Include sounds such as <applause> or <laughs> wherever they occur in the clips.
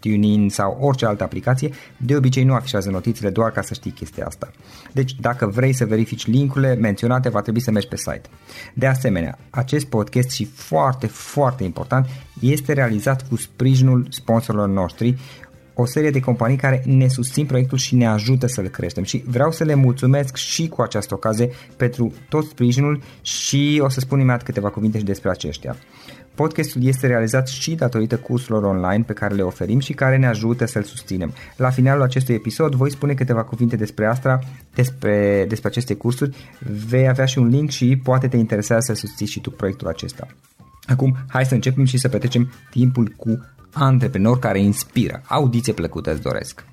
TuneIn sau orice altă aplicație, de obicei nu afișează notițele doar ca să știi chestia asta. Deci dacă vrei să verifici linkurile menționate, va trebui să mergi pe site. De asemenea, acest podcast și foarte, foarte important, este realizat cu sprijinul sponsorilor noștri, o serie de companii care ne susțin proiectul și ne ajută să-l creștem și vreau să le mulțumesc și cu această ocazie pentru tot sprijinul și o să spun imediat câteva cuvinte și despre aceștia. Podcastul este realizat și datorită cursurilor online pe care le oferim și care ne ajută să-l susținem. La finalul acestui episod voi spune câteva cuvinte despre asta, despre, despre aceste cursuri, vei avea și un link și poate te interesează să susții și tu proiectul acesta. Acum, hai să începem și să petrecem timpul cu antreprenori care inspiră. Audiție plăcută îți doresc!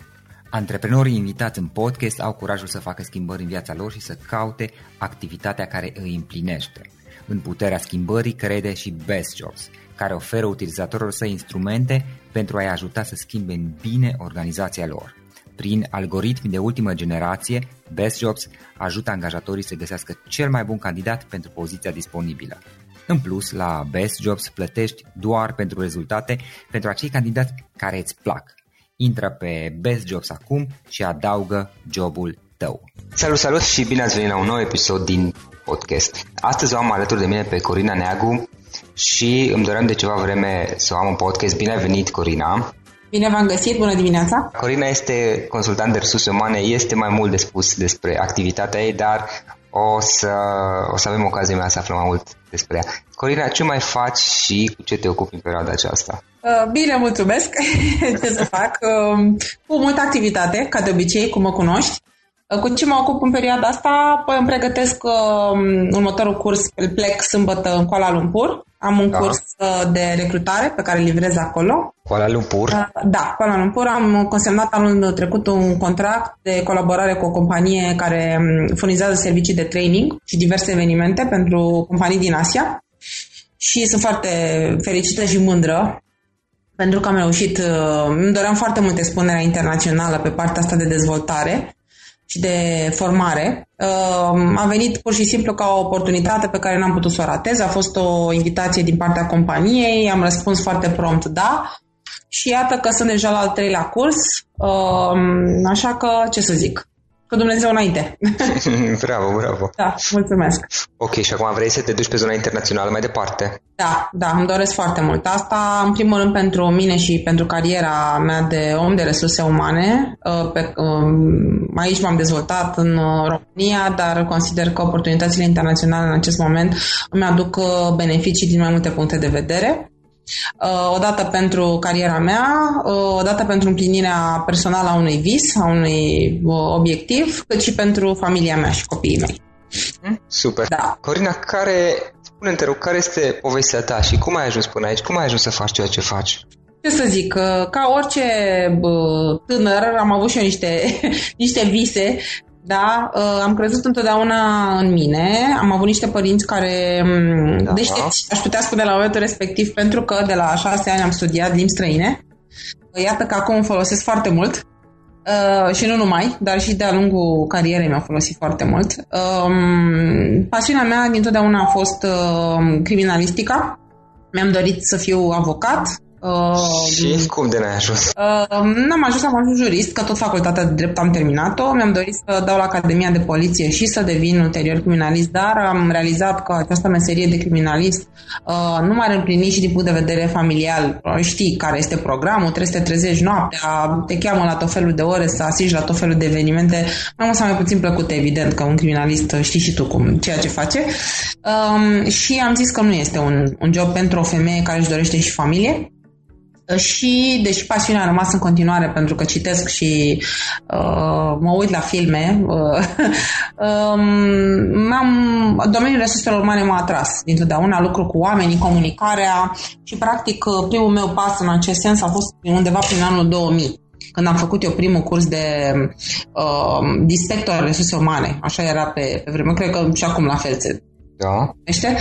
Antreprenorii invitați în podcast au curajul să facă schimbări în viața lor și să caute activitatea care îi împlinește. În puterea schimbării crede și Best Jobs, care oferă utilizatorilor săi instrumente pentru a-i ajuta să schimbe în bine organizația lor. Prin algoritmi de ultimă generație, Best Jobs ajută angajatorii să găsească cel mai bun candidat pentru poziția disponibilă. În plus, la Best Jobs plătești doar pentru rezultate pentru acei candidați care îți plac. Intră pe Best Jobs acum și adaugă jobul tău. Salut, salut și bine ați venit la un nou episod din podcast. Astăzi o am alături de mine pe Corina Neagu și îmi doream de ceva vreme să o am un podcast. Bine ai venit, Corina! Bine v-am găsit, bună dimineața! Corina este consultant de resurse umane, este mai mult de spus despre activitatea ei, dar o să, o să avem ocazia mea să aflăm mai mult despre ea. Corina, ce mai faci și cu ce te ocupi în perioada aceasta? Uh, bine, mulțumesc! <laughs> ce să fac? Um, cu multă activitate, ca de obicei, cum mă cunoști. Cu ce mă ocup în perioada asta? Păi îmi pregătesc uh, următorul curs, îl plec sâmbătă în Kuala Lumpur. Am un da. curs uh, de recrutare pe care îl livrez acolo. Kuala Lumpur? Uh, da, Kuala Lumpur. Am consemnat anul trecut un contract de colaborare cu o companie care um, furnizează servicii de training și diverse evenimente pentru companii din Asia. Și sunt foarte fericită și mândră pentru că am reușit, uh, îmi doream foarte mult expunerea internațională pe partea asta de dezvoltare și de formare. Ehm, a venit pur și simplu ca o oportunitate pe care n-am putut să o ratez. A fost o invitație din partea companiei, am răspuns foarte prompt da și iată că sunt deja la al treilea curs, ehm, așa că ce să zic, cu Dumnezeu înainte. <laughs> bravo, bravo. Da, mulțumesc. Ok, și acum vrei să te duci pe zona internațională mai departe? Da, da, îmi doresc foarte mult. Asta, în primul rând, pentru mine și pentru cariera mea de om de resurse umane. Uh, pe, um, aici m-am dezvoltat în uh, România, dar consider că oportunitățile internaționale în acest moment îmi aduc uh, beneficii din mai multe puncte de vedere. Uh, odată pentru cariera mea, uh, odată pentru împlinirea personală a unui vis, a unui uh, obiectiv, cât și pentru familia mea și copiii mei. Hm? Super. Da. Corina, care, spune-te rog, care este povestea ta și cum ai ajuns până aici? Cum ai ajuns să faci ceea ce faci? Ce să zic, ca orice tânăr, am avut și eu niște, <laughs> niște vise da, uh, am crezut întotdeauna în mine. Am avut niște părinți care mm, da. deștepți, aș putea spune la momentul respectiv, pentru că de la șase ani am studiat limbi străine. Iată că acum folosesc foarte mult. Uh, și nu numai, dar și de-a lungul carierei mi-au folosit foarte mult. Uh, pasiunea mea dintotdeauna a fost uh, criminalistica. Mi-am dorit să fiu avocat, Uh, și cum de n-ai ajuns? Uh, n-am ajuns, am ajuns jurist, că tot facultatea de drept am terminat-o. Mi-am dorit să dau la Academia de Poliție și să devin ulterior criminalist, dar am realizat că această meserie de criminalist uh, nu m-ar împlini și din punct de vedere familial. Știi care este programul, trebuie să te trezești noaptea, te cheamă la tot felul de ore să asisti la tot felul de evenimente, mai mult sau mai puțin plăcute, evident, că un criminalist știi și tu cum, ceea ce face. Um, și am zis că nu este un, un job pentru o femeie care își dorește și familie și, deși pasiunea a rămas în continuare pentru că citesc și uh, mă uit la filme, uh, <laughs> um, am, domeniul resurselor umane m-a atras dintotdeauna, lucru cu oamenii, comunicarea și, practic, primul meu pas în acest sens a fost undeva prin anul 2000 când am făcut eu primul curs de uh, dispector resurse umane. Așa era pe, pe vreme. Cred că și acum la fel se da. Este?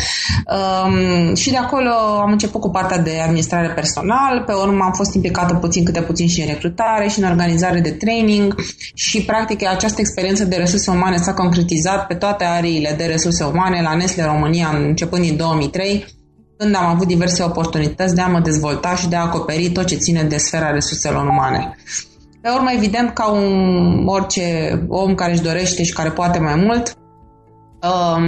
Um, și de acolo am început cu partea de administrare personal, pe urmă am fost implicată puțin câte puțin și în recrutare și în organizare de training și practic această experiență de resurse umane s-a concretizat pe toate ariile de resurse umane la Nestle România începând din 2003 când am avut diverse oportunități de a mă dezvolta și de a acoperi tot ce ține de sfera resurselor umane. Pe urmă, evident, ca un orice om care își dorește și care poate mai mult, Um,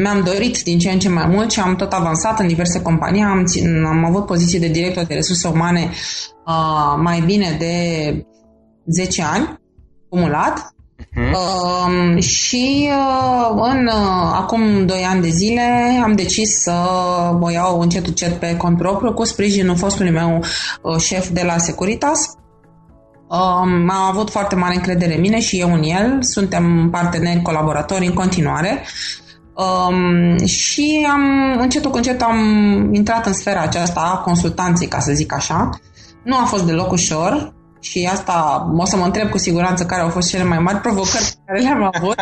mi-am dorit din ce în ce mai mult și am tot avansat în diverse companii. Am, am avut poziții de director de resurse umane uh, mai bine de 10 ani, cumulat. Uh-huh. Uh, și uh, în uh, acum 2 ani de zile am decis să mă iau încet încet pe cont propriu cu sprijinul fostului meu uh, șef de la Securitas Um, a avut foarte mare încredere în mine și eu în el. Suntem parteneri, colaboratori în continuare. Um, și am, încetul cu încet am intrat în sfera aceasta a consultanței, ca să zic așa. Nu a fost deloc ușor și asta o să mă întreb cu siguranță care au fost cele mai mari provocări pe care le-am avut.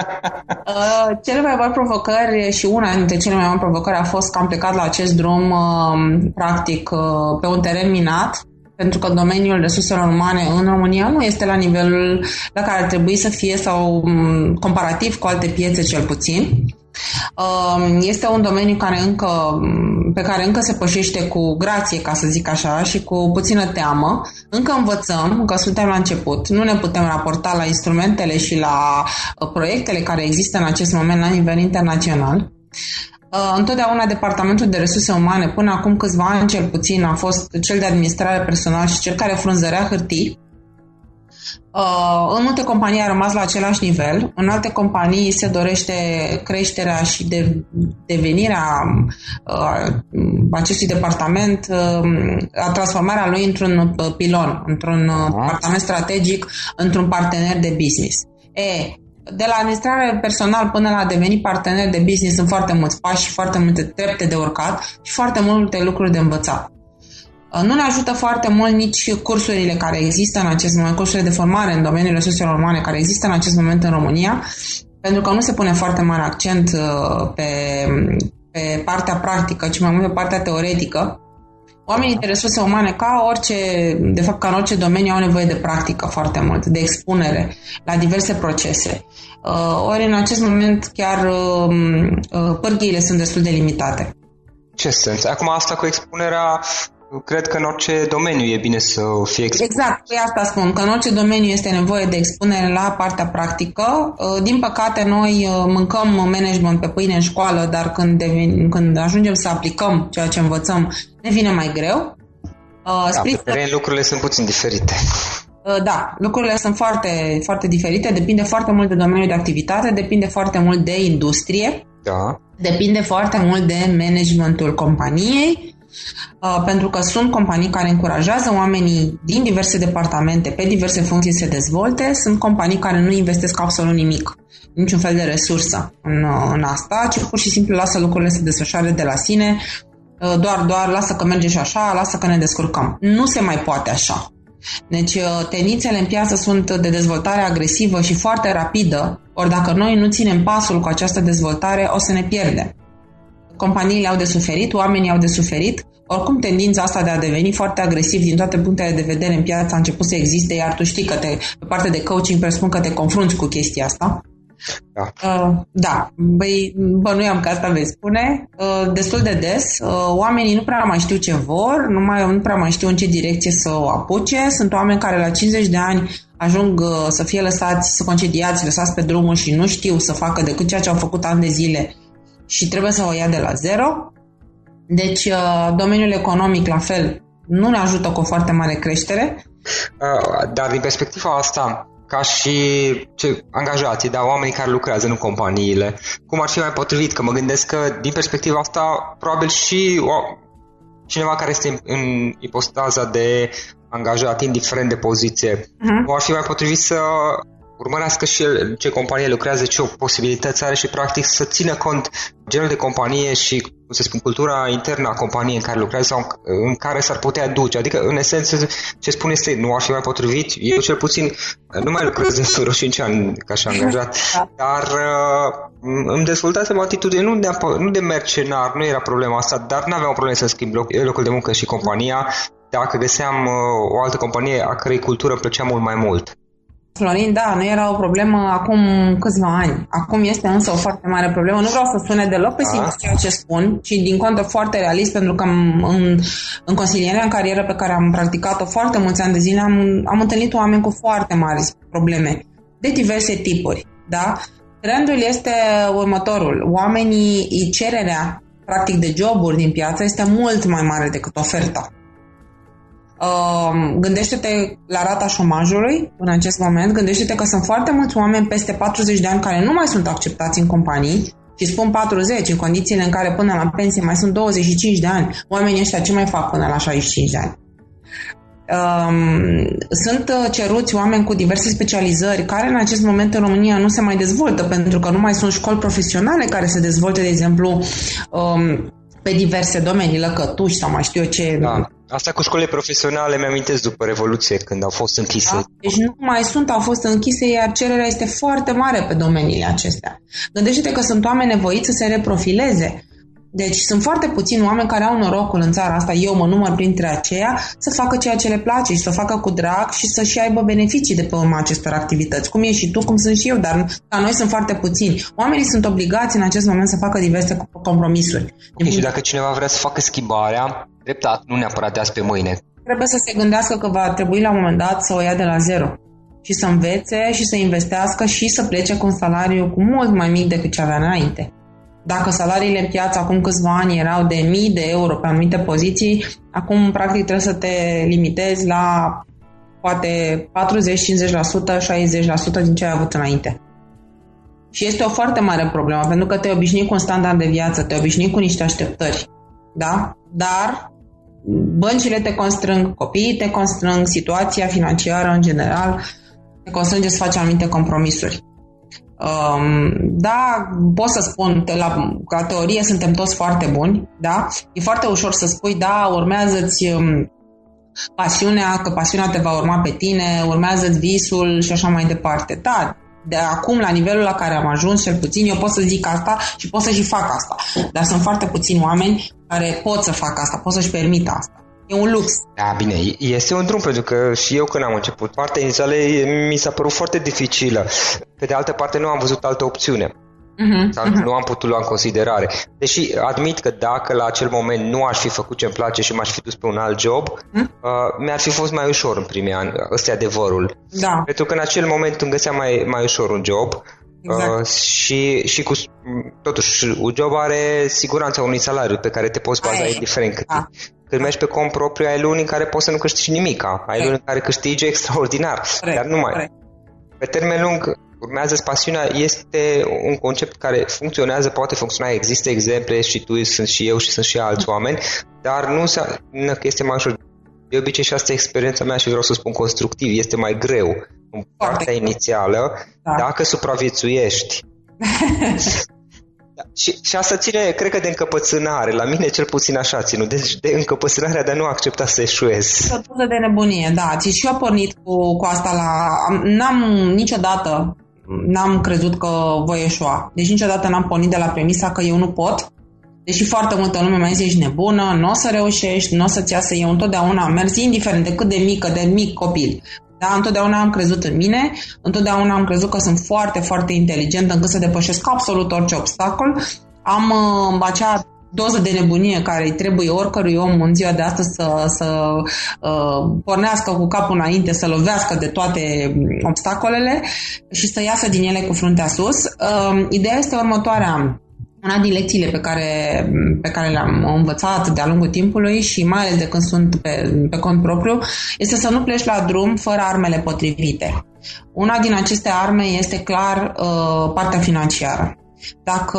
Uh, cele mai mari provocări și una dintre cele mai mari provocări a fost că am plecat la acest drum uh, practic uh, pe un teren minat pentru că domeniul resurselor umane în România nu este la nivelul la care ar trebui să fie sau mm, comparativ cu alte piețe cel puțin. Um, este un domeniu care încă, mm, pe care încă se pășește cu grație, ca să zic așa, și cu puțină teamă. Încă învățăm, că suntem la început. Nu ne putem raporta la instrumentele și la uh, proiectele care există în acest moment la nivel internațional. Uh, întotdeauna Departamentul de Resurse Umane, până acum câțiva ani cel puțin, a fost cel de administrare personal și cel care frunzărea hârtii. Uh, în multe companii a rămas la același nivel, în alte companii se dorește creșterea și de, devenirea uh, acestui departament, a transformarea lui într-un pilon, într-un departament strategic, într-un partener de business. E, de la administrare personal până la a deveni partener de business sunt foarte mulți pași și foarte multe trepte de urcat și foarte multe lucruri de învățat. Uh, nu ne ajută foarte mult nici cursurile care există în acest moment, cursurile de formare în domeniul resurselor umane care există în acest moment în România, pentru că nu se pune foarte mare accent uh, pe, pe partea practică, ci mai mult pe partea teoretică. Oamenii de resurse umane, ca orice, de fapt ca în orice domeniu, au nevoie de practică foarte mult, de expunere la diverse procese. Uh, ori în acest moment chiar um, uh, pârghiile sunt destul de limitate. Ce sens? Acum asta cu expunerea cred că în orice domeniu e bine să fie expus. Exact, pe asta spun, că în orice domeniu este nevoie de expunere la partea practică. Uh, din păcate, noi mâncăm management pe pâine în școală, dar când, devin, când ajungem să aplicăm ceea ce învățăm, ne vine mai greu. Da, pe teren lucrurile sunt puțin diferite. Uh, da, lucrurile sunt foarte, foarte diferite, depinde foarte mult de domeniul de activitate, depinde foarte mult de industrie, da. depinde foarte mult de managementul companiei Uh, pentru că sunt companii care încurajează oamenii din diverse departamente, pe diverse funcții să se dezvolte, sunt companii care nu investesc absolut nimic, niciun fel de resursă în, uh, în asta, ci pur și simplu lasă lucrurile să se desfășoare de la sine, uh, doar, doar lasă că merge și așa, lasă că ne descurcăm. Nu se mai poate așa. Deci tendințele în piață sunt de dezvoltare agresivă și foarte rapidă, ori dacă noi nu ținem pasul cu această dezvoltare, o să ne pierdem companiile au de suferit, oamenii au de suferit. Oricum, tendința asta de a deveni foarte agresiv din toate punctele de vedere în piață a început să existe, iar tu știi că te, pe partea de coaching presupun că te confrunți cu chestia asta. Da. Uh, da, băi, bănuiam că asta vei spune. Uh, destul de des. Uh, oamenii nu prea mai știu ce vor, nu, mai, nu prea mai știu în ce direcție să o apuce. Sunt oameni care la 50 de ani ajung uh, să fie lăsați, să concediați, lăsați pe drumul și nu știu să facă decât ceea ce au făcut ani de zile și trebuie să o ia de la zero. Deci, uh, domeniul economic, la fel, nu ne ajută cu o foarte mare creștere. Uh, dar din perspectiva asta, ca și ce, angajații, da, oamenii care lucrează în companiile, cum ar fi mai potrivit? Că mă gândesc că din perspectiva asta, probabil și o, cineva care este în, în ipostaza de angajat, indiferent de poziție, uh-huh. ar fi mai potrivit să urmărească și el ce companie lucrează, ce posibilități are și practic să țină cont genul de companie și, cum să spun, cultura internă a companiei în care lucrează sau în care s-ar putea duce. Adică, în esență, ce spun este, nu ar fi mai potrivit. Eu, cel puțin, nu mai lucrez de vreo 5 ani ca și angajat, da. <laughs> dar uh, îmi dezvoltasem o atitudine nu de, nu de mercenar, nu era problema asta, dar nu aveam o problemă să schimb loc, locul de muncă și compania dacă găseam uh, o altă companie a cărei cultură îmi plăcea mult mai mult. Florin, da, nu era o problemă acum câțiva ani. Acum este însă o foarte mare problemă. Nu vreau să sune deloc pe da. ceea ce spun, ci din contă foarte realist, pentru că în, în consilierea în carieră pe care am practicat-o foarte mulți ani de zile, am, am întâlnit oameni cu foarte mari probleme, de diverse tipuri. Da? Trendul este următorul. Oamenii, cererea practic de joburi din piață este mult mai mare decât oferta. Uh, gândește-te la rata șomajului în acest moment, gândește-te că sunt foarte mulți oameni peste 40 de ani care nu mai sunt acceptați în companii și spun 40 în condițiile în care până la pensie mai sunt 25 de ani. Oamenii ăștia ce mai fac până la 65 de ani? Um, sunt uh, ceruți oameni cu diverse specializări care în acest moment în România nu se mai dezvoltă pentru că nu mai sunt școli profesionale care se dezvolte, de exemplu, um, pe diverse domenii, lăcătuși sau mai știu eu ce. Da. Asta cu școlile profesionale mi-amintesc după Revoluție, când au fost închise. Da, deci nu mai sunt, au fost închise, iar cererea este foarte mare pe domeniile acestea. Gândește-te că sunt oameni nevoiți să se reprofileze. Deci sunt foarte puțini oameni care au norocul în țara asta, eu mă număr printre aceia, să facă ceea ce le place și să facă cu drag și să-și aibă beneficii de pe urma acestor activități. Cum ești și tu, cum sunt și eu, dar la noi sunt foarte puțini. Oamenii sunt obligați în acest moment să facă diverse compromisuri. Okay, și dacă cineva vrea să facă schimbarea, dreptat, nu neapărat de azi pe mâine. Trebuie să se gândească că va trebui la un moment dat să o ia de la zero și să învețe și să investească și să plece cu un salariu cu mult mai mic decât ce avea înainte. Dacă salariile în piață acum câțiva ani erau de mii de euro pe anumite poziții, acum practic trebuie să te limitezi la poate 40, 50%, 60% din ce ai avut înainte. Și este o foarte mare problemă, pentru că te obișnui cu un standard de viață, te obișnui cu niște așteptări. Da? Dar băncile te constrâng, copiii te constrâng, situația financiară în general te constrânge să faci anumite compromisuri. Um, da, pot să spun, la, ca teorie suntem toți foarte buni, da? E foarte ușor să spui, da, urmează-ți um, pasiunea, că pasiunea te va urma pe tine, urmează-ți visul și așa mai departe. Da, de acum, la nivelul la care am ajuns, cel puțin, eu pot să zic asta și pot să și fac asta. Dar sunt foarte puțini oameni care pot să facă asta, pot să-și permită asta. E un lux. Da, bine, este un drum, pentru că și eu când am început, partea inițială mi s-a părut foarte dificilă. Pe de altă parte, nu am văzut altă opțiune. Uh-huh, sau uh-huh. nu am putut lua în considerare. Deși admit că dacă la acel moment nu aș fi făcut ce-mi place și m-aș fi dus pe un alt job, uh-huh. uh, mi-ar fi fost mai ușor în primii ani. Ăsta e adevărul. Da. Pentru că în acel moment îmi găseam mai, mai ușor un job Exact. Uh, și, și cu, totuși, un job are siguranța unui salariu pe care te poți baza indiferent cât, da. Când mergi pe cont propriu, ai luni în care poți să nu câștigi nimic. Ai luni în care câștigi <laughs> extraordinar. Corect. Dar nu mai. Pe termen lung, urmează pasiunea este un concept care funcționează, poate funcționa, există exemple și tu, sunt și eu și sunt și alți oameni, dar nu înseamnă că este mai ușor. De obicei și asta e experiența mea și vreau să spun constructiv, este mai greu în partea inițială, da. dacă supraviețuiești. <laughs> Da, și, și asta ține, cred că de încăpățânare. La mine cel puțin așa ținut. Deci de încăpățânarea de a nu accepta să eșuez. O de nebunie, da. Ți și eu pornit cu, cu asta la... N-am niciodată n-am crezut că voi eșua. Deci niciodată n-am pornit de la premisa că eu nu pot. Deși foarte multă lume mai zice, ești nebună, nu o să reușești, nu o să-ți iasă. Eu întotdeauna am mers, indiferent de cât de mică, de mic copil. Da, întotdeauna am crezut în mine, întotdeauna am crezut că sunt foarte, foarte inteligentă încât să depășesc absolut orice obstacol. Am uh, acea doză de nebunie care îi trebuie oricărui om în ziua de astăzi să, să uh, pornească cu capul înainte, să lovească de toate obstacolele și să iasă din ele cu fruntea sus. Uh, ideea este următoarea. Una din lecțiile pe care, pe care le-am învățat de-a lungul timpului și mai ales de când sunt pe, pe cont propriu, este să nu pleci la drum fără armele potrivite. Una din aceste arme este clar uh, partea financiară. Dacă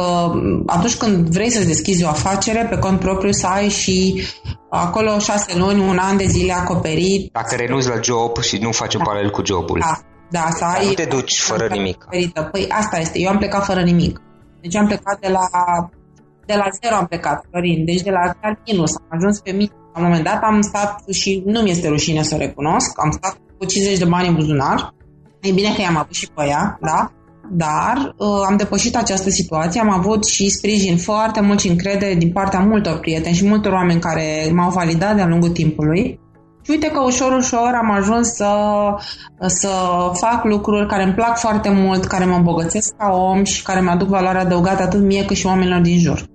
atunci când vrei să-ți deschizi o afacere pe cont propriu să ai și acolo șase luni, un an de zile acoperit. Dacă renunți la job și nu faci un da. paralel cu jobul. Da, da să ai... Nu te duci fără nimic. Păi asta este, eu am plecat fără nimic. Deci am plecat de la, de la zero am plecat, Florin. Deci de la chiar minus. Am ajuns pe minus. La un moment dat am stat și nu mi este rușine să o recunosc. Am stat cu 50 de bani în buzunar. E bine că i-am avut și pe ea, da? Dar uh, am depășit această situație, am avut și sprijin foarte mult și încredere din partea multor prieteni și multor oameni care m-au validat de-a lungul timpului. Și uite că ușor, ușor am ajuns să, să fac lucruri care îmi plac foarte mult, care mă îmbogățesc ca om și care mi-aduc valoare adăugată atât mie cât și oamenilor din jur.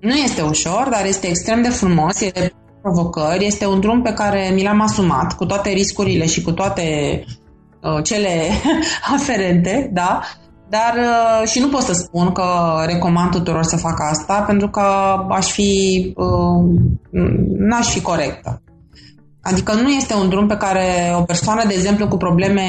Nu este ușor, dar este extrem de frumos, e de provocări, este un drum pe care mi l-am asumat cu toate riscurile și cu toate uh, cele <laughs> aferente, da? Dar uh, și nu pot să spun că recomand tuturor să facă asta, pentru că aș fi, uh, n-aș fi corectă. Adică nu este un drum pe care o persoană, de exemplu, cu probleme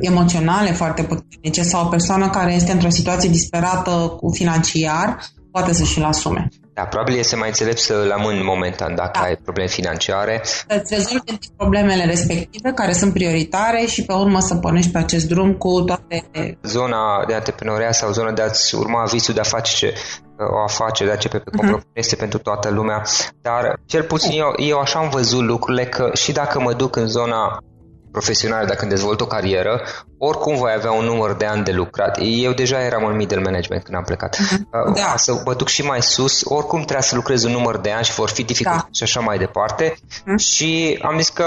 emoționale foarte puternice sau o persoană care este într-o situație disperată cu financiar poate să-și-l asume. Da, probabil este mai înțelept să-l amâni momentan dacă da. ai probleme financiare. Să-ți rezolvi problemele respective care sunt prioritare și pe urmă să pornești pe acest drum cu toate... Zona de antreprenoria sau zona de a-ți urma visul de a face o afacere, de a începe pe uh-huh. este pentru toată lumea, dar cel puțin eu, eu așa am văzut lucrurile că și dacă mă duc în zona profesională, dacă îmi dezvolt o carieră, oricum voi avea un număr de ani de lucrat. Eu deja eram în middle management când am plecat. Uh-huh. <laughs> Da. Să mă duc și mai sus, oricum trebuie să lucrez un număr de ani și vor fi dificil da. și așa mai departe. Uh-huh. Și am zis că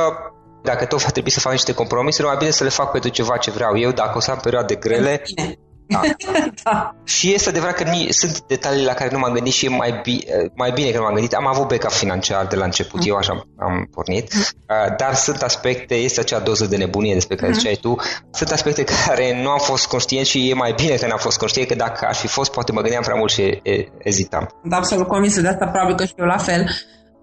dacă tot va trebui să fac niște compromisuri, mai bine să le fac pentru ceva ce vreau eu, dacă o să am perioade grele, bine. Da. <laughs> da. Și este adevărat că ni, sunt detalii la care nu m-am gândit și e mai, bi, mai bine că nu m-am gândit. Am avut backup financiar de la început, mm. eu așa am pornit, mm. uh, dar sunt aspecte, este acea doză de nebunie despre care mm. ziceai tu, sunt aspecte care nu am fost conștient și e mai bine că n-am fost conștient, că dacă aș fi fost, poate mă gândeam prea mult și e, ezitam. Da, absolut convins de asta, probabil că și eu la fel.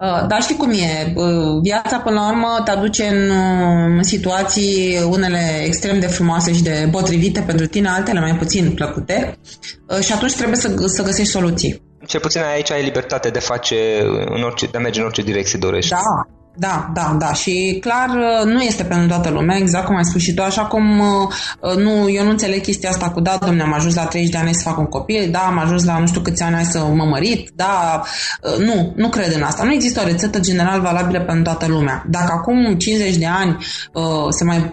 Uh, dar știi cum e, uh, viața până la urmă te aduce în uh, situații unele extrem de frumoase și de potrivite pentru tine, altele mai puțin plăcute și atunci trebuie să, să găsești soluții. Cel puțin aici ai libertate de face în orice, de a merge în orice direcție dorești. Da, da, da, da. Și clar nu este pentru toată lumea, exact cum ai spus și tu, așa cum nu, eu nu înțeleg chestia asta cu da, domne, am ajuns la 30 de ani să fac un copil, da, am ajuns la nu știu câți ani să mă mărit, da, nu, nu cred în asta. Nu există o rețetă general valabilă pentru toată lumea. Dacă acum 50 de ani se mai,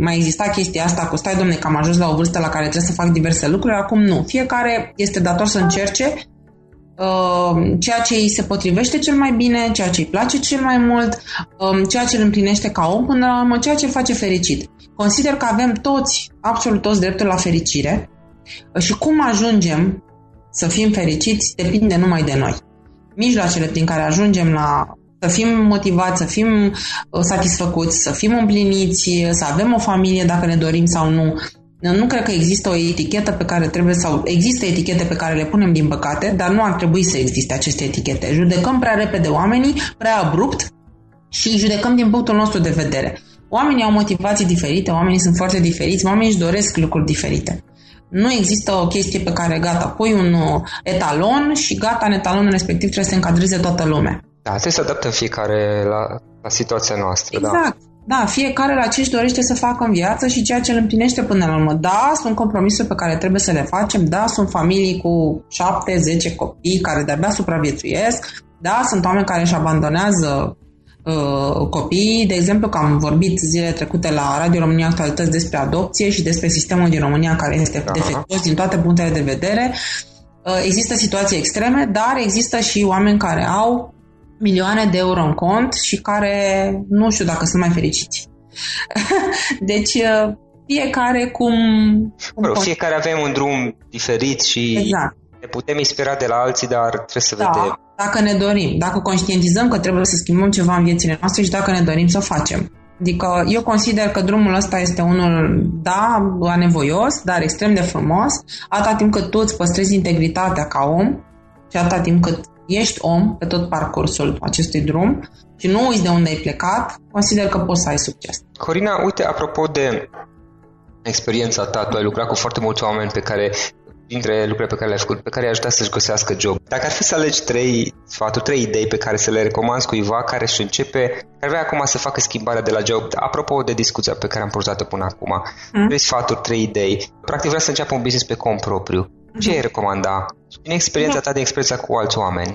mai exista chestia asta cu stai, domne, că am ajuns la o vârstă la care trebuie să fac diverse lucruri, acum nu. Fiecare este dator să încerce Um, ceea ce îi se potrivește cel mai bine, ceea ce îi place cel mai mult, um, ceea ce îl împlinește ca om până la urmă, ceea ce îl face fericit. Consider că avem toți, absolut toți, dreptul la fericire și cum ajungem să fim fericiți depinde numai de noi. Mijloacele prin care ajungem la să fim motivați, să fim uh, satisfăcuți, să fim împliniți, să avem o familie dacă ne dorim sau nu, nu cred că există o etichetă pe care trebuie sau există etichete pe care le punem din păcate, dar nu ar trebui să existe aceste etichete. Judecăm prea repede oamenii, prea abrupt și judecăm din punctul nostru de vedere. Oamenii au motivații diferite, oamenii sunt foarte diferiți, oamenii își doresc lucruri diferite. Nu există o chestie pe care gata, pui un uh, etalon și gata, în etalonul respectiv trebuie să se încadreze toată lumea. Da, trebuie să adaptăm fiecare la, la situația noastră. Da. Exact. Da. Da, fiecare la ce își dorește să facă în viață și ceea ce îl împlinește până la urmă. Da, sunt compromisuri pe care trebuie să le facem, da, sunt familii cu șapte, zece copii care de-abia supraviețuiesc, da, sunt oameni care își abandonează uh, copiii. De exemplu, că am vorbit zile trecute la Radio România Actualități despre adopție și despre sistemul din România care este Aha. defectuos din toate punctele de vedere. Uh, există situații extreme, dar există și oameni care au milioane de euro în cont și care nu știu dacă sunt mai fericiți. <laughs> deci uh, fiecare cum... cum Bă, fiecare avem un drum diferit și exact. ne putem inspira de la alții, dar trebuie să da, vedem. Dacă ne dorim, dacă conștientizăm că trebuie să schimbăm ceva în viețile noastre și dacă ne dorim să o facem. Adică eu consider că drumul ăsta este unul, da, anevoios, dar extrem de frumos, atâta timp cât tu îți păstrezi integritatea ca om și atâta timp cât ești om pe tot parcursul acestui drum și nu uiți de unde ai plecat, consider că poți să ai succes. Corina, uite, apropo de experiența ta, tu ai lucrat cu foarte mulți oameni pe care dintre lucrurile pe care le-ai făcut, pe care ai ajutat să-și găsească job. Dacă ar fi să alegi trei sfaturi, trei idei pe care să le recomanzi cuiva care își începe, care vrea acum să facă schimbarea de la job, apropo de discuția pe care am purtat-o până acum, mm. trei sfaturi, trei idei, practic vrea să înceapă un business pe cont propriu. Ce ai recomanda? Din experiența ta, din experiența cu alți oameni.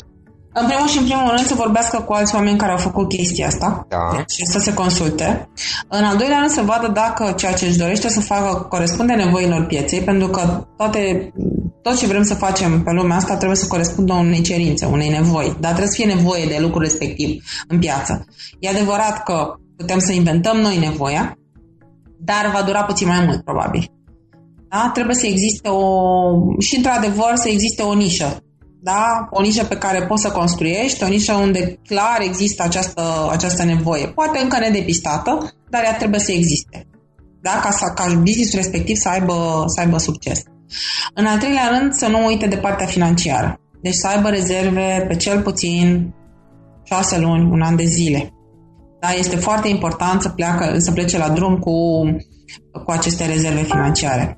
În primul și în primul rând să vorbească cu alți oameni care au făcut chestia asta da. și să se consulte. În al doilea rând să vadă dacă ceea ce își dorește să facă corespunde nevoilor pieței, pentru că toate, tot ce vrem să facem pe lumea asta trebuie să corespundă unei cerințe, unei nevoi, dar trebuie să fie nevoie de lucrul respectiv în piață. E adevărat că putem să inventăm noi nevoia, dar va dura puțin mai mult, probabil. Da? Trebuie să existe o... și într-adevăr să existe o nișă. Da? O nișă pe care poți să construiești, o nișă unde clar există această, această nevoie. Poate încă nedepistată, dar ea trebuie să existe. Da? Ca, să, ca business respectiv să aibă, să aibă succes. În al treilea rând, să nu uite de partea financiară. Deci să aibă rezerve pe cel puțin șase luni, un an de zile. Da, este foarte important să, pleacă, să plece la drum cu, cu aceste rezerve financiare.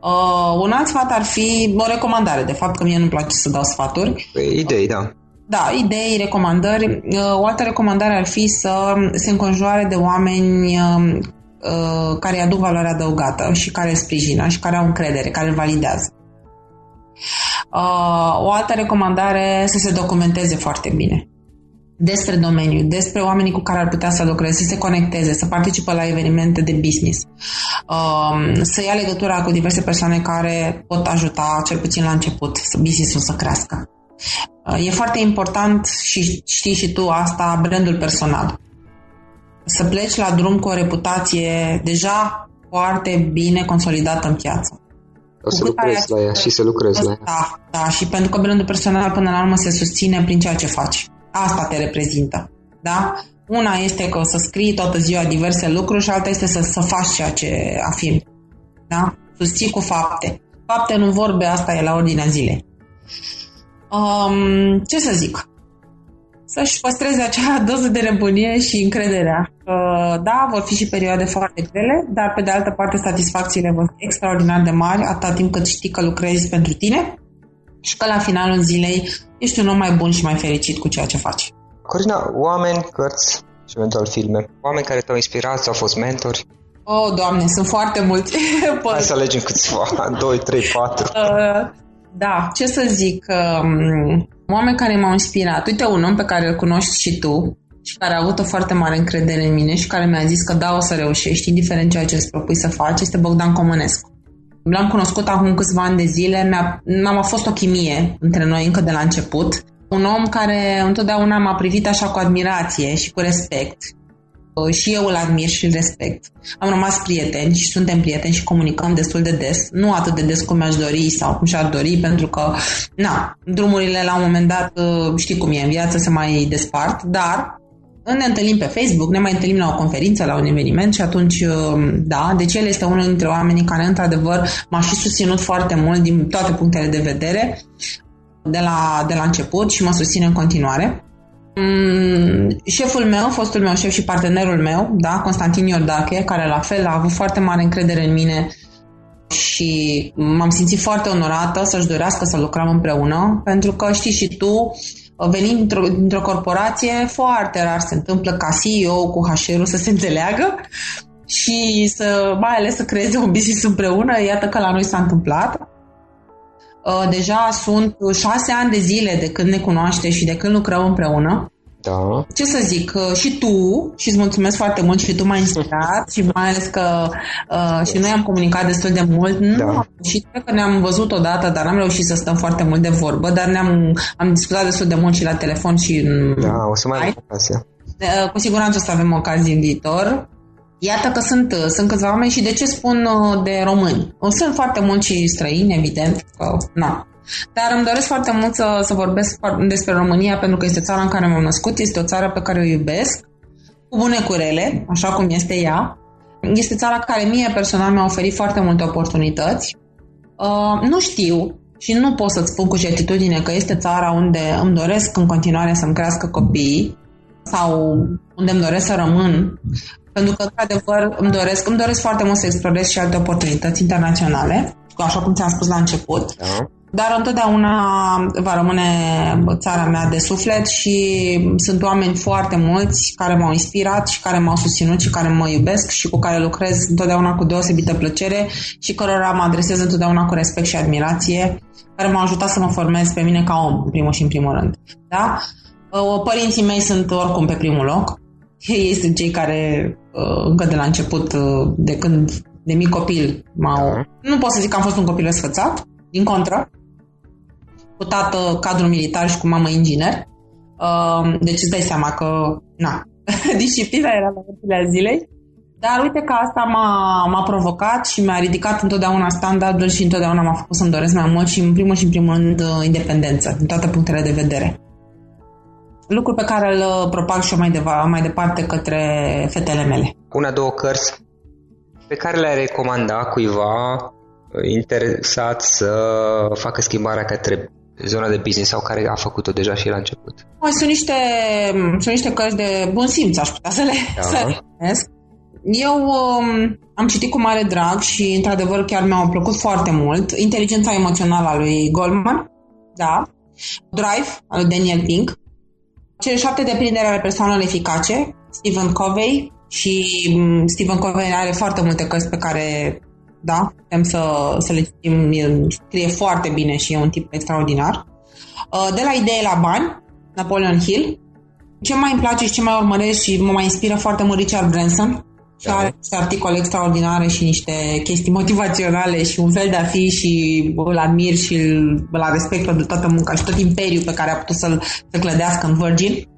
Uh, un alt sfat ar fi o recomandare, de fapt, că mie nu-mi place să dau sfaturi. Păi, idei, da. Da, idei, recomandări. Uh, o altă recomandare ar fi să se înconjoare de oameni uh, uh, care aduc valoare adăugată și care îl sprijină și care au încredere, care îl validează. Uh, o altă recomandare să se documenteze foarte bine despre domeniu, despre oamenii cu care ar putea să lucreze, să se conecteze, să participe la evenimente de business, um, să ia legătura cu diverse persoane care pot ajuta, cel puțin la început, să business-ul să crească. Uh, e foarte important și știi și tu asta, brandul personal. Să pleci la drum cu o reputație deja foarte bine consolidată în piață. O să lucrezi la ea și să lucrezi la ea. Da, da, și pentru că brandul personal până la urmă se susține prin ceea ce faci. Asta te reprezintă. Da? Una este că o să scrii toată ziua diverse lucruri și alta este să, să faci ceea ce afirmi. Da? Susții cu fapte. Fapte nu vorbe, asta e la ordinea zilei. Um, ce să zic? Să-și păstreze acea <laughs> doză de nebunie și încrederea. Uh, da, vor fi și perioade foarte grele, dar pe de altă parte satisfacțiile vor fi extraordinar de mari atâta timp cât știi că lucrezi pentru tine și că la finalul zilei ești un om mai bun și mai fericit cu ceea ce faci. Corina, oameni, cărți și eventual filme, oameni care te-au inspirat sau au fost mentori? Oh, doamne, sunt foarte mulți. <laughs> Hai să alegem câțiva, 2, 3, 4. da, ce să zic, um, oameni care m-au inspirat. Uite, un om pe care îl cunoști și tu și care a avut o foarte mare încredere în mine și care mi-a zis că da, o să reușești, indiferent ceea ce îți propui să faci, este Bogdan Comănescu. L-am cunoscut acum câțiva ani de zile, mi-a, am a fost o chimie între noi încă de la început. Un om care întotdeauna m-a privit așa cu admirație și cu respect. Și eu îl admir și îl respect. Am rămas prieteni și suntem prieteni și comunicăm destul de des. Nu atât de des cum mi-aș dori sau cum și-ar dori, pentru că, na, drumurile la un moment dat, știi cum e în viață, se mai despart, dar ne întâlnim pe Facebook, ne mai întâlnim la o conferință, la un eveniment și atunci, uh, da, deci el este unul dintre oamenii care, într-adevăr, m-a și susținut foarte mult din toate punctele de vedere de la, de la început și mă susține în continuare. Mm, șeful meu, fostul meu șef și partenerul meu, da, Constantin Iordache, care la fel a avut foarte mare încredere în mine și m-am simțit foarte onorată să-și dorească să lucrăm împreună, pentru că știi și tu, venind dintr-o, dintr-o corporație, foarte rar se întâmplă ca CEO cu HR-ul să se înțeleagă și să, mai ales să creeze un business împreună. Iată că la noi s-a întâmplat. Uh, deja sunt șase ani de zile de când ne cunoaște și de când lucrăm împreună. Da. Ce să zic, uh, și tu, și îți mulțumesc foarte mult și tu m-ai inspirat și mai ales că uh, și noi am comunicat destul de mult. Nu Da. am reușit, cred că ne-am văzut odată, dar n-am reușit să stăm foarte mult de vorbă, dar ne-am am discutat destul de mult și la telefon și în Da, o să mai Hai. am ocazia. Uh, Cu siguranță o să avem ocazii în viitor. Iată că sunt, uh, sunt câțiva oameni și de ce spun uh, de români? O Sunt foarte mulți și străini, evident, că na. Dar îmi doresc foarte mult să, să vorbesc fa- despre România pentru că este țara în care m-am născut, este o țară pe care o iubesc, cu bune cu rele, așa cum este ea. Este țara care mie personal mi-a oferit foarte multe oportunități. Uh, nu știu și nu pot să-ți spun cu certitudine că este țara unde îmi doresc în continuare să-mi crească copiii sau unde îmi doresc să rămân. Pentru că, într-adevăr, îmi doresc, îmi doresc foarte mult să explorez și alte oportunități internaționale, așa cum ți-am spus la început. Da. Dar întotdeauna va rămâne țara mea de suflet și sunt oameni foarte mulți care m-au inspirat și care m-au susținut și care mă iubesc și cu care lucrez întotdeauna cu deosebită plăcere și cărora mă adresez întotdeauna cu respect și admirație, care m-au ajutat să mă formez pe mine ca om, în primul și în primul rând. Da? Uh, Părinții mei sunt oricum pe primul loc. Ei sunt cei care uh, încă de la început, uh, de când de mic copil, m-au... Da. Nu pot să zic că am fost un copil răsfățat, din contră, cu tată cadru militar și cu mamă inginer. Uh, Deci îți dai seama că, na, <laughs> disciplina era la urmele zilei. Dar uite că asta m-a, m-a provocat și mi-a ridicat întotdeauna standardul și întotdeauna m-a făcut să-mi doresc mai mult și în primul și în primul rând uh, independență, din toate punctele de vedere. Lucru pe care îl uh, propag și eu mai, deva, mai departe către fetele mele. Una, două cărți pe care le-ai recomanda cuiva uh, interesat să facă schimbarea către zona de business sau care a făcut-o deja și la început. Mai sunt niște, sunt niște cărți de bun simț, aș putea să le, Da. să le numesc. Eu um, am citit cu mare drag și, într-adevăr, chiar mi-au plăcut foarte mult. Inteligența emoțională a lui Goldman, da. Drive, al lui Daniel Pink. Cele șapte deprinderi ale persoanelor eficace, Stephen Covey. Și um, Stephen Covey are foarte multe cărți pe care, da, putem să, să le citim. El scrie foarte bine și e un tip extraordinar. Uh, De la idee la bani, Napoleon Hill. Ce mai îmi place și ce mai urmăresc și mă mai inspiră foarte mult Richard Branson. Și Da. are niște articole extraordinare și niște chestii motivaționale și un fel de a fi și îl admir și îl, îl respect pentru toată munca și tot imperiul pe care a putut să-l, să clădească în Virgin.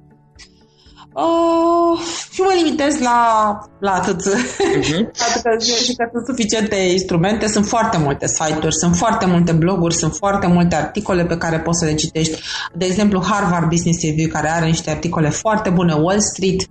Uh, și mă limitez la, la atât. <laughs> Pentru că eu și că sunt suficiente instrumente, sunt foarte multe site-uri, sunt foarte multe bloguri, sunt foarte multe articole pe care poți să le citești. De exemplu, Harvard Business Review, care are niște articole foarte bune, Wall Street,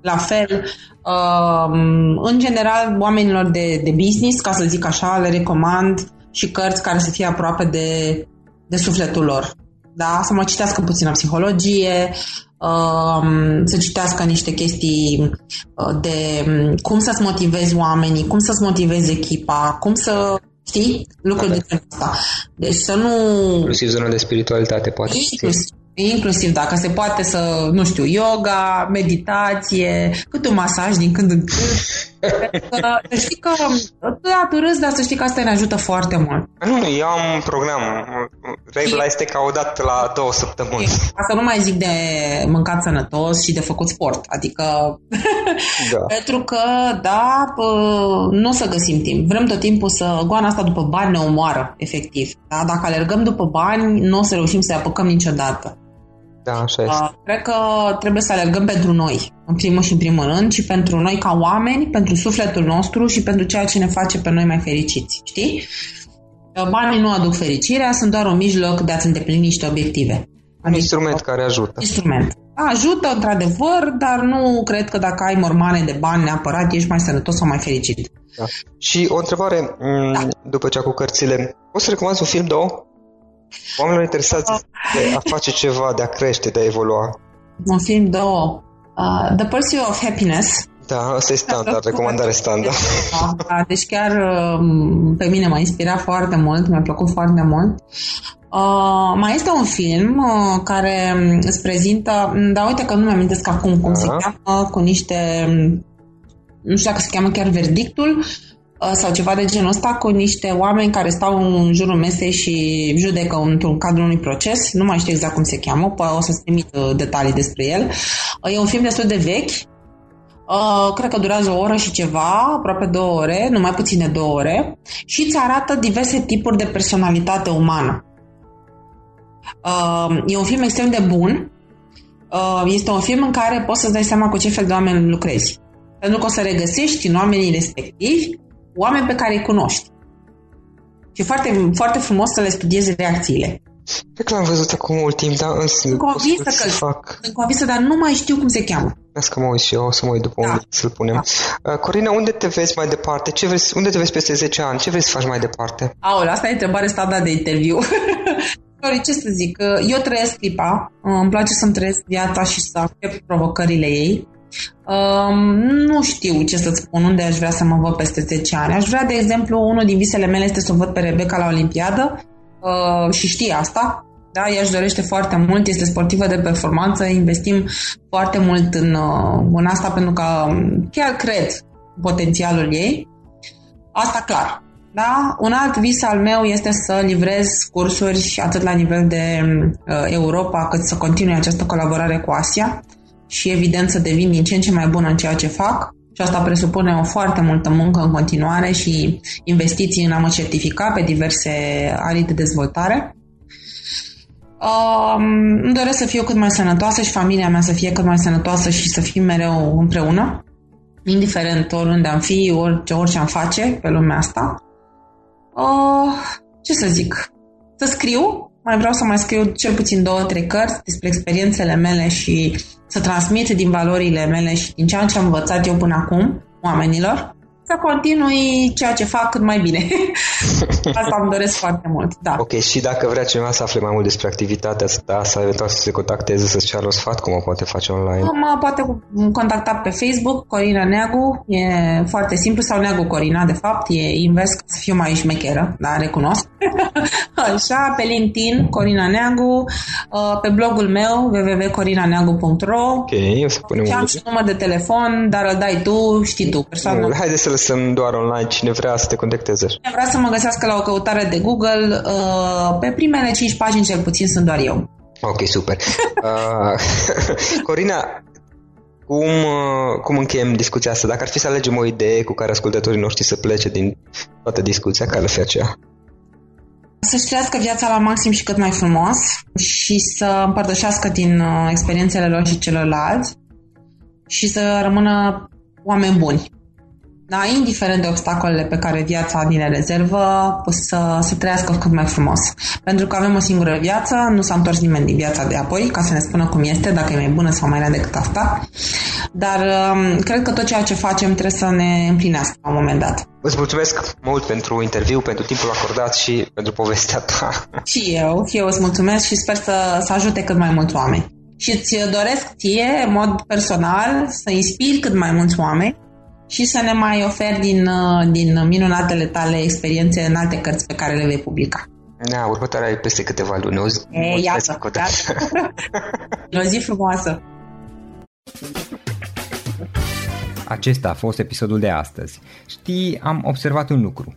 la fel. Um, în general, oamenilor de, de business, ca să zic așa, le recomand și cărți care să fie aproape de, de sufletul lor. Da? Să mă citească puțină psihologie, um, să citească niște chestii uh, de um, cum să-ți motivezi oamenii, cum să-ți motivezi echipa, cum să știi lucruri de genul ăsta. Deci să nu Inclusiv zona de spiritualitate, poate. Inclusiv, inclusiv dacă se poate să, nu știu, yoga, meditație, cât un masaj din când în când. Că, să știi că tu râs, dar să știi că asta ne ajută foarte mult. Nu, nu, eu am un program. Regula este ca o dată la două săptămâni. Ca să nu mai zic de mâncat sănătos și de făcut sport. Adică, Da. <laughs> pentru că, da, pă, nu o să găsim timp. Vrem tot timpul să... Goana asta după bani ne omoară, efectiv. Da? Dacă alergăm după bani, nu o să reușim să-i apucăm niciodată. Da, așa este. Uh, Cred că trebuie să alergăm pentru noi, în primul și în primul rând, și pentru noi ca oameni, pentru sufletul nostru și pentru ceea ce ne face pe noi mai fericiți. Știi? Uh, Banii nu aduc fericirea, sunt doar un mijloc de a-ți îndeplini niște obiective. Un instrument care ajută. Instrument. Ajută, într-adevăr, dar nu cred că dacă ai mormane de bani neapărat, ești mai sănătos sau mai fericit. Da. Și o întrebare, m, Da. după cea cu cărțile. Poți să recomanzi un film, două? Oamenilor interesați de a face ceva, de a crește, de a evolua. Un film, două. Uh, The Pursuit of Happiness. Da, asta e standard, recomandare standard. Da, deci chiar um, pe mine m-a inspirat foarte mult, mi-a plăcut foarte mult. Uh, mai este un film uh, care îți prezintă, dar uite că nu mi-am amintesc acum cum uh-huh. se cheamă, cu niște, nu știu dacă se cheamă chiar Verdictul, uh, sau ceva de genul ăsta, cu niște oameni care stau în jurul mesei și judecă într-un cadru unui proces. Nu mai știu exact cum se cheamă, o să-ți trimit uh, detalii despre el. Uh, e un film destul de vechi, Uh, cred că durează o oră și ceva, aproape două ore, nu mai puține două ore, și îți arată diverse tipuri de personalitate umană. Uh, e un film extrem de bun. Uh, este un film în care poți să-ți dai seama cu ce fel de oameni lucrezi. Pentru că o să regăsești în oamenii respectivi oameni pe care îi cunoști. Și foarte, foarte frumos să le studiezi reacțiile. Cred că l-am văzut acum mult timp, dar sunt convinsă că fac. Sunt convinsă, dar nu mai știu cum se cheamă. Las că mă uit și eu, o să mă uit după da. unde să-l punem. Da. Uh, Corina, unde te vezi mai departe? Ce vrei, unde te vezi peste 10 ani? Ce vrei să faci mai departe? Aole, asta e întrebare standard de interviu. <laughs> ce să zic, eu trăiesc clipa, îmi place să-mi trăiesc viața și să accept provocările ei. Um, nu știu ce să-ți spun unde aș vrea să mă văd peste 10 ani. Aș vrea, de exemplu, unul din visele mele este să o văd pe Rebecca la Olimpiadă uh, și știe asta. Da, ea își dorește foarte mult, este sportivă de performanță, investim foarte mult în, uh, în asta pentru că chiar cred potențialul ei. Asta clar. Da? Un alt vis al meu este să livrez cursuri atât la nivel de uh, Europa, cât să continui această colaborare cu Asia și evident să devin din ce în ce mai bună în ceea ce fac. Și asta presupune o foarte multă muncă în continuare și investiții în a mă certifica pe diverse arii de dezvoltare. Um, îmi doresc să fiu cât mai sănătoasă și familia mea să fie cât mai sănătoasă și să fim mereu împreună, indiferent oriunde am fi, orice, orice am face pe lumea asta. Uh, ce să zic? Să scriu, mai vreau să mai scriu cel puțin două, trei cărți despre experiențele mele și să transmit din valorile mele și din ceea ce am învățat eu până acum oamenilor să continui ceea ce fac cât mai bine. <laughs> Asta îmi doresc foarte mult, da. Ok, și dacă vrea cineva să afle mai mult despre activitatea asta, să eventual să se contacteze, să-ți ceară un sfat, cum o poate face online? Mă poate contacta pe Facebook, Corina Neagu, e foarte simplu, sau Neagu Corina, de fapt, e invers, să fiu mai șmecheră, da, recunosc. <laughs> Așa, pe LinkedIn, Corina Neagu, uh, pe blogul meu, www.corinaneagu.ro Ok, o să punem și am și număr de telefon, dar îl dai tu, știi tu, persoană. Haideți să lăsăm doar online cine vrea să te contacteze. Cine vrea să mă găsească la o căutare de Google, uh, pe primele 5 pagini cel puțin sunt doar eu. Ok, super. <laughs> Uh, <laughs> Corina, cum, uh, cum încheiem discuția asta? Dacă ar fi să alegem o idee cu care ascultătorii noștri să plece din toată discuția, care ar fi aceea? Să-și trăiască viața la maxim și cât mai frumos și să împărtășească din uh, experiențele lor și celorlalți și să rămână oameni buni da, indiferent de obstacolele pe care viața ni le rezervă, să, să trăiască cât mai frumos. Pentru că avem o singură viață, nu s-a întors nimeni din viața de apoi, ca să ne spună cum este, dacă e mai bună sau mai rea decât asta. Dar um, cred că tot ceea ce facem trebuie să ne împlinească la un moment dat. Îți mulțumesc mult pentru interviu, pentru timpul acordat și pentru povestea ta. Și eu, și eu îți mulțumesc și sper să, să ajute cât mai mulți oameni. Și îți doresc ție, în mod personal, să inspiri cât mai mulți oameni și să ne mai oferi din, uh, din minunatele tale experiențe în alte cărți pe care le vei publica. Da, următoarea e peste câteva luni. O zi, e, iată, iată. <laughs> o zi frumoasă. Acesta a fost episodul de astăzi. Știi, am observat un lucru.